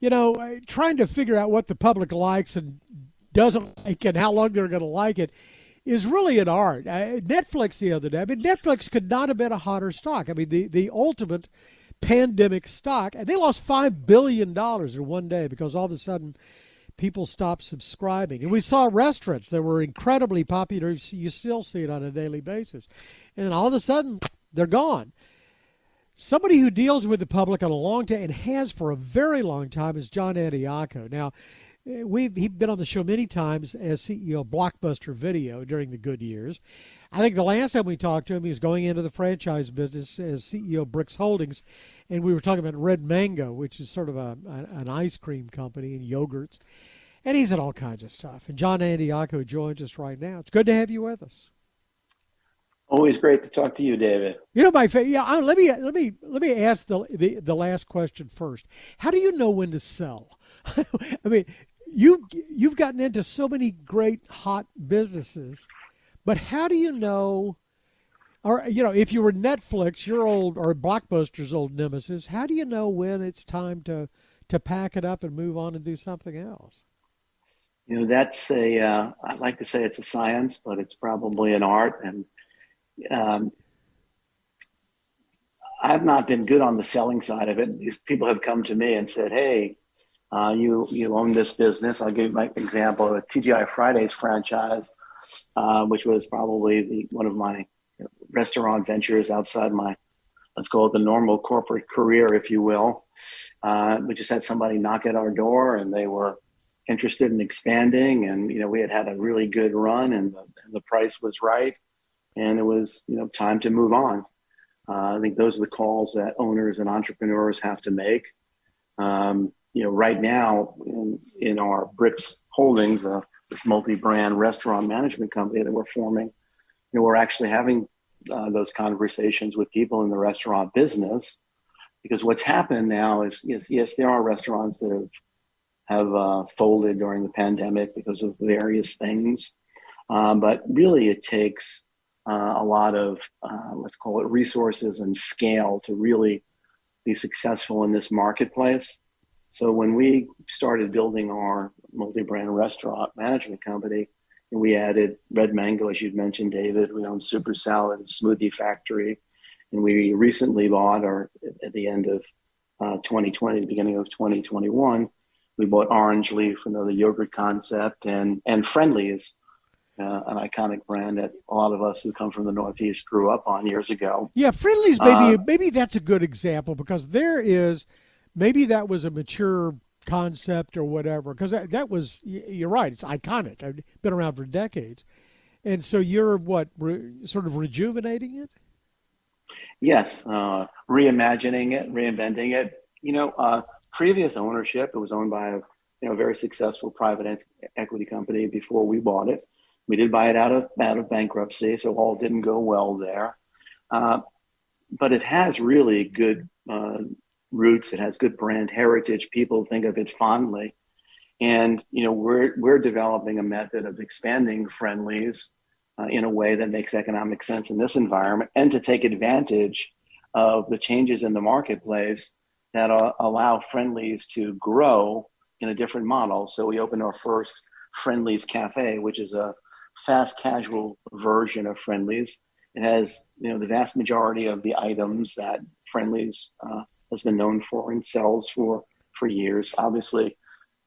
you know, uh, trying to figure out what the public likes and doesn't like and how long they're going to like it is really an art. Uh, Netflix the other day, I mean, Netflix could not have been a hotter stock. I mean, the, the ultimate pandemic stock, and they lost $5 billion in one day because all of a sudden people stopped subscribing. And we saw restaurants that were incredibly popular. You still see it on a daily basis. And all of a sudden, they're gone. Somebody who deals with the public on a long time and has for a very long time is John Antioco. Now, eh, we've he's been on the show many times as CEO of Blockbuster Video during the good years. I think the last time we talked to him, he was going into the franchise business as CEO of Brix Holdings, and we were talking about Red Mango, which is sort of a, an ice cream company and yogurts. And he's in all kinds of stuff. And John Antioco joins us right now. It's good to have you with us. Always great to talk to you, David. You know my favorite. Yeah, let me let me let me ask the, the the last question first. How do you know when to sell? I mean, you you've gotten into so many great hot businesses, but how do you know? Or you know, if you were Netflix, your old or Blockbuster's old nemesis, how do you know when it's time to to pack it up and move on and do something else? You know, that's a. Uh, I'd like to say it's a science, but it's probably an art and um, I've not been good on the selling side of it. These people have come to me and said, "Hey, uh, you you own this business." I'll give you my example: of a TGI Fridays franchise, uh, which was probably the, one of my restaurant ventures outside my let's call it the normal corporate career, if you will. Uh, we just had somebody knock at our door, and they were interested in expanding, and you know we had had a really good run, and the, and the price was right and it was you know time to move on. Uh, I think those are the calls that owners and entrepreneurs have to make. Um, you know, right now in, in our Brix Holdings, uh, this multi-brand restaurant management company that we're forming, you know, we're actually having uh, those conversations with people in the restaurant business because what's happened now is yes, yes, there are restaurants that have have uh, folded during the pandemic because of various things, um, but really it takes uh, a lot of, uh, let's call it resources and scale to really be successful in this marketplace. So when we started building our multi-brand restaurant management company, and we added Red Mango, as you'd mentioned, David. We own Souper Salad, and Smoothie Factory, and we recently bought, or at the end of uh, 2020, the beginning of 2021, we bought Orange Leaf, another yogurt concept, and and Friendly's, uh, an iconic brand that a lot of us who come from the Northeast grew up on years ago. Yeah, Friendly's maybe uh, maybe that's a good example because there is maybe that was a mature concept or whatever because that, that was you're right it's iconic. I've been around for decades. And so you're what re, sort of rejuvenating it? Yes uh, reimagining it reinventing it. You know uh, previous ownership it was owned by a you know very successful private equity company before we bought it we did buy it out of out of bankruptcy, so all didn't go well there. Uh, but it has really good uh, roots. It has good brand heritage. People think of it fondly, and you know we're we're developing a method of expanding Friendly's uh, in a way that makes economic sense in this environment, and to take advantage of the changes in the marketplace that uh, allow Friendly's to grow in a different model. So we opened our first Friendly's Cafe, which is a fast casual version of Friendly's. It has you know the vast majority of the items that Friendly's uh, has been known for and sells for for years. Obviously,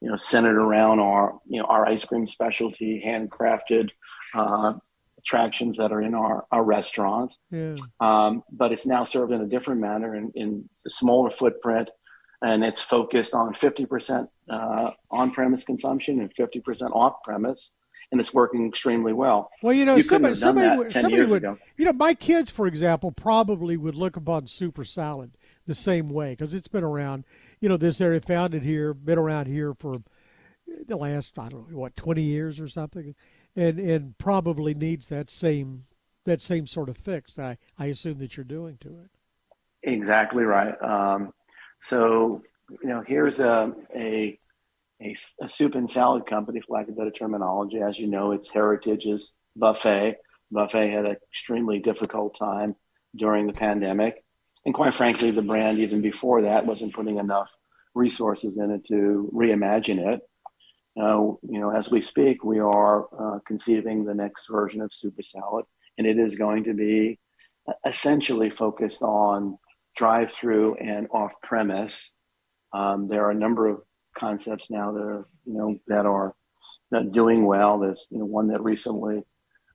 you know centered around our you know our ice cream specialty, handcrafted uh, attractions that are in our our restaurants. Yeah. Um, but it's now served in a different manner in, in a smaller footprint, and it's focused on 50% uh, on-premise consumption and 50% off-premise and it's working extremely well. Well, you know, you somebody, somebody, would, somebody would, ago. you know, my kids, for example, probably would look upon Souper Salad the same way because it's been around. You know, this area founded here, been around here for the last I don't know what twenty years or something, and and probably needs that same that same sort of fix. I I assume that you're doing to it. Exactly right. Um, so you know, here's a a a, a, soup and salad company, for lack of better terminology. As you know, its heritage is buffet. Buffet had an extremely difficult time during the pandemic. And quite frankly, the brand, even before that, wasn't putting enough resources in it to reimagine it. Uh, you know, as we speak, we are uh, conceiving the next version of Souper Salad, and it is going to be essentially focused on drive-through and off-premise. Um, there are a number of concepts now that are, you know, that are doing well. There's you know one that recently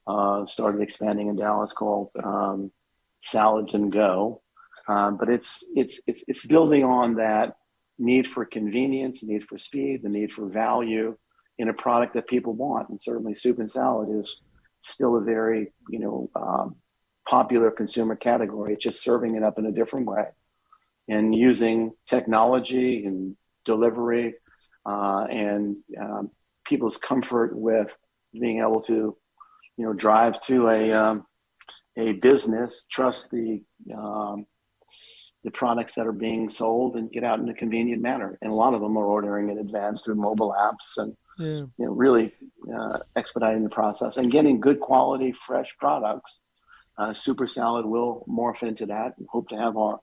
uh, started expanding in Dallas called um, Salads and Go, um, but it's it's it's it's building on that need for convenience, need for speed, the need for value in a product that people want. And certainly, soup and salad is still a very you know um, popular consumer category. It's just serving it up in a different way and using technology and delivery uh, and um, people's comfort with being able to you know drive to a um, a business, trust the um, the products that are being sold and get out in a convenient manner. And a lot of them are ordering in advance through mobile apps and yeah. you know, really uh, expediting the process and getting good quality, fresh products. Uh, Souper Salad will morph into that and hope to have our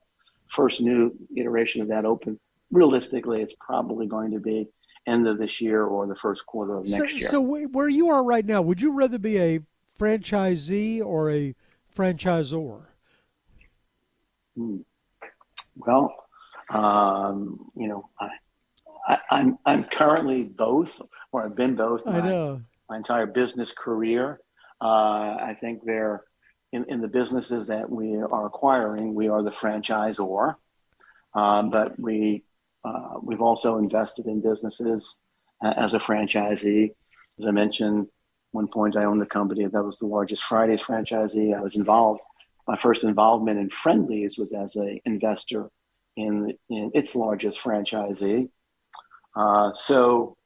first new iteration of that open. Realistically, it's probably going to be end of this year or the first quarter of next so, year. So, where you are right now, would you rather be a franchisee or a franchisor? Hmm. Well, um, you know, I, I, I'm I'm currently both, or I've been both. My, I know my entire business career. Uh, I think they're in, in the businesses that we are acquiring. We are the franchisor, um, but we uh, we've also invested in businesses uh, as a franchisee. As I mentioned, one point I owned the company that was the largest Fridays franchisee. I was involved my first involvement in Friendly's was as an investor in, in its largest franchisee. Uh, so,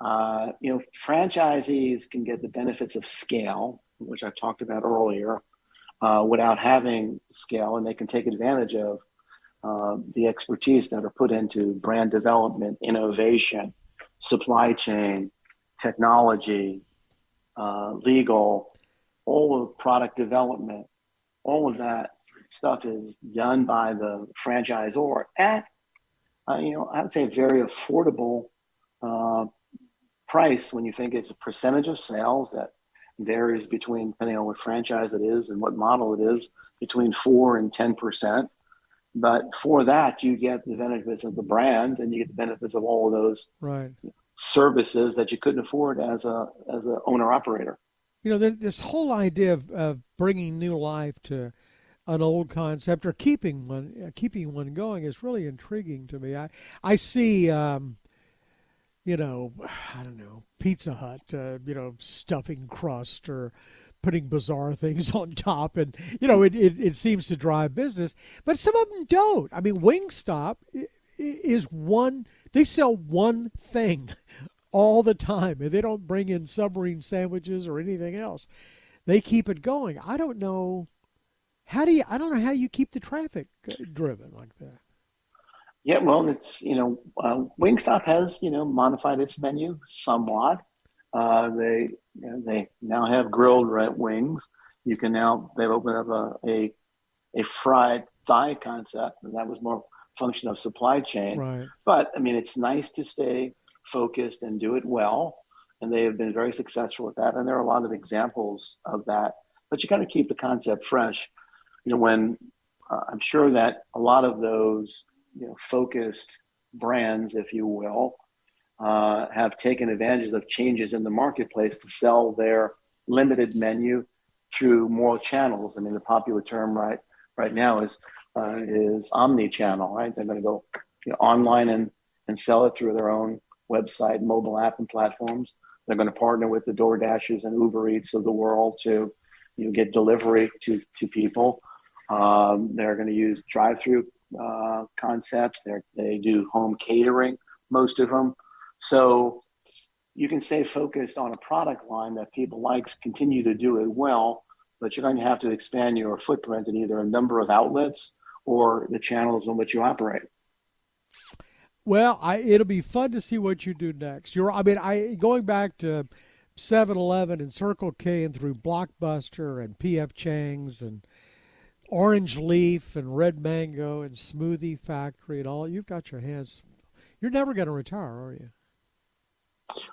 uh, you know, franchisees can get the benefits of scale, which I talked about earlier, uh, without having scale, and they can take advantage of uh, the expertise that are put into brand development, innovation, supply chain, technology, uh, legal, all of product development all of that stuff is done by the franchisor at, uh, you know, I would say a very affordable uh, price when you think it's a percentage of sales that varies between, depending on what franchise it is and what model it is, between 4 and 10%. But for that, you get the benefits of the brand and you get the benefits of all of those right. services that you couldn't afford as a as an owner operator you know, this whole idea of, of bringing new life to an old concept or keeping one uh, keeping one going is really intriguing to me. I I see, um, you know, I don't know, Pizza Hut, uh, you know, stuffing crust or putting bizarre things on top, and you know, it, it, it seems to drive business, but some of them don't. I mean, Wingstop is one; they sell one thing all the time, and they don't bring in submarine sandwiches or anything else. They keep it going. I don't know how do you. I don't know how you keep the traffic uh, driven like that. Yeah, well, it's you know, uh, Wingstop has you know modified its menu somewhat. Uh, they you know, they now have grilled red wings. You can now they've opened up a a, a fried thigh concept, and that was more function of supply chain. Right. But I mean, it's nice to stay focused and do it well. And they have been very successful with that. And there are a lot of examples of that. But you got to keep the concept fresh. You know, when uh, I'm sure that a lot of those you know, focused brands, if you will, uh, have taken advantage of changes in the marketplace to sell their limited menu through more channels. I mean, the popular term right right now is uh, is omni-channel. Right? They're going to go you know, online and and sell it through their own website, mobile app, and platforms. They're going to partner with the DoorDashes and Uber Eats of the world to you know, get delivery to, to people. Um, they're going to use drive-through uh, concepts. They're, they do home catering, most of them. So you can stay focused on a product line that people like, continue to do it well, but you're going to have to expand your footprint in either a number of outlets or the channels in which you operate. Well, I, it'll be fun to see what you do next. You're, I mean, I going back to 7-Eleven and Circle K and through Blockbuster and P.F. Chang's and Orange Leaf and Red Mango and Smoothie Factory and all. You've got your hands You're never going to retire, are you?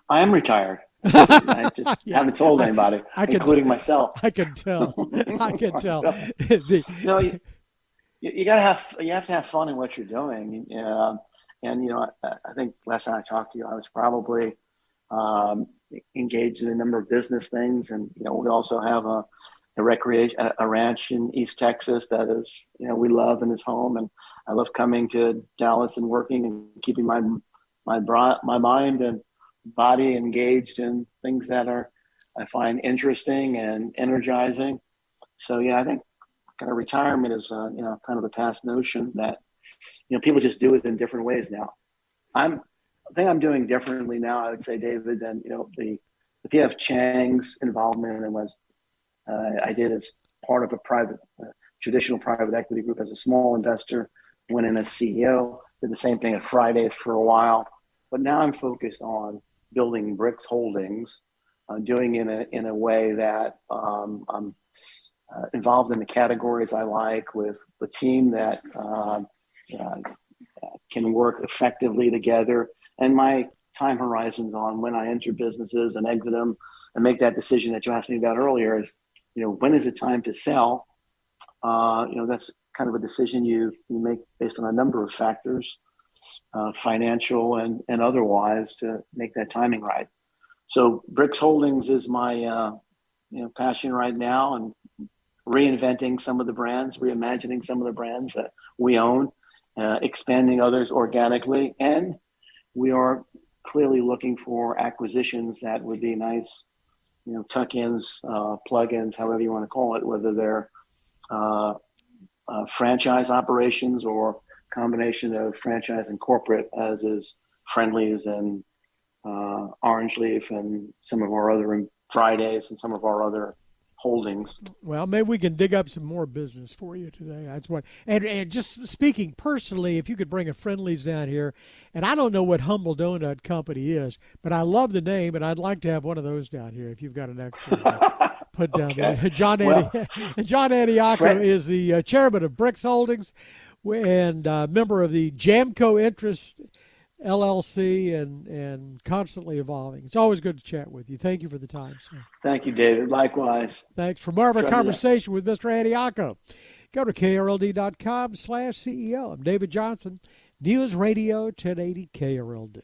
I am retired. I just yeah, haven't told anybody, I, I including myself. I can tell. I can tell. the, you know, you, you got to have you have to have fun in what you're doing. Um, and you know, I, I, think last time I talked to you, I was probably um, engaged in a number of business things, and you know, we also have a a recreation a ranch in East Texas that is you know we love and is home, and I love coming to Dallas and working and keeping my my my mind and body engaged in things that are I find interesting and energizing. So yeah, I think kind of retirement is uh, you know kind of a past notion that you know people just do it in different ways now. I'm I think I'm doing differently now. I would say David than you know the the PF Chang's involvement and was uh, I did as part of a private uh, traditional private equity group as a small investor. Went in as CEO. Did the same thing at Fridays for a while, but now I'm focused on building Brix Holdings, uh, doing in a in a way that um, I'm uh, involved in the categories I like with the team that uh, uh, can work effectively together, and my time horizons on when I enter businesses and exit them, and make that decision that you asked me about earlier is, you know, when is it time to sell? Uh, you know, that's kind of a decision you you make based on a number of factors uh, financial and, and otherwise to make that timing right. So Brix Holdings is my uh, you know passion right now and reinventing some of the brands, reimagining some of the brands that we own, uh, expanding others organically, and we are clearly looking for acquisitions that would be nice, you know, tuck-ins, uh, plug-ins, however you want to call it, whether they're uh, uh, franchise operations or combination of franchise and corporate, as is Friendly's and uh, Orange Leaf and some of our other Fridays and some of our other holdings. Well, maybe we can dig up some more business for you today. That's what. And, and just speaking personally, if you could bring a Friendly's down here, and I don't know what Humble Donut Company is, but I love the name, and I'd like to have one of those down here if you've got an extra. Put down okay. there. John well, John Antioco is the uh, chairman of Brix Holdings and uh, member of the Jamco Interest LLC and, and constantly evolving. It's always good to chat with you. Thank you for the time, sir. Thank you, David. Likewise. Thanks for more of a conversation with Mr. Antioco. Go to krld.com slash CEO. I'm David Johnson, News Radio 1080 KRLD.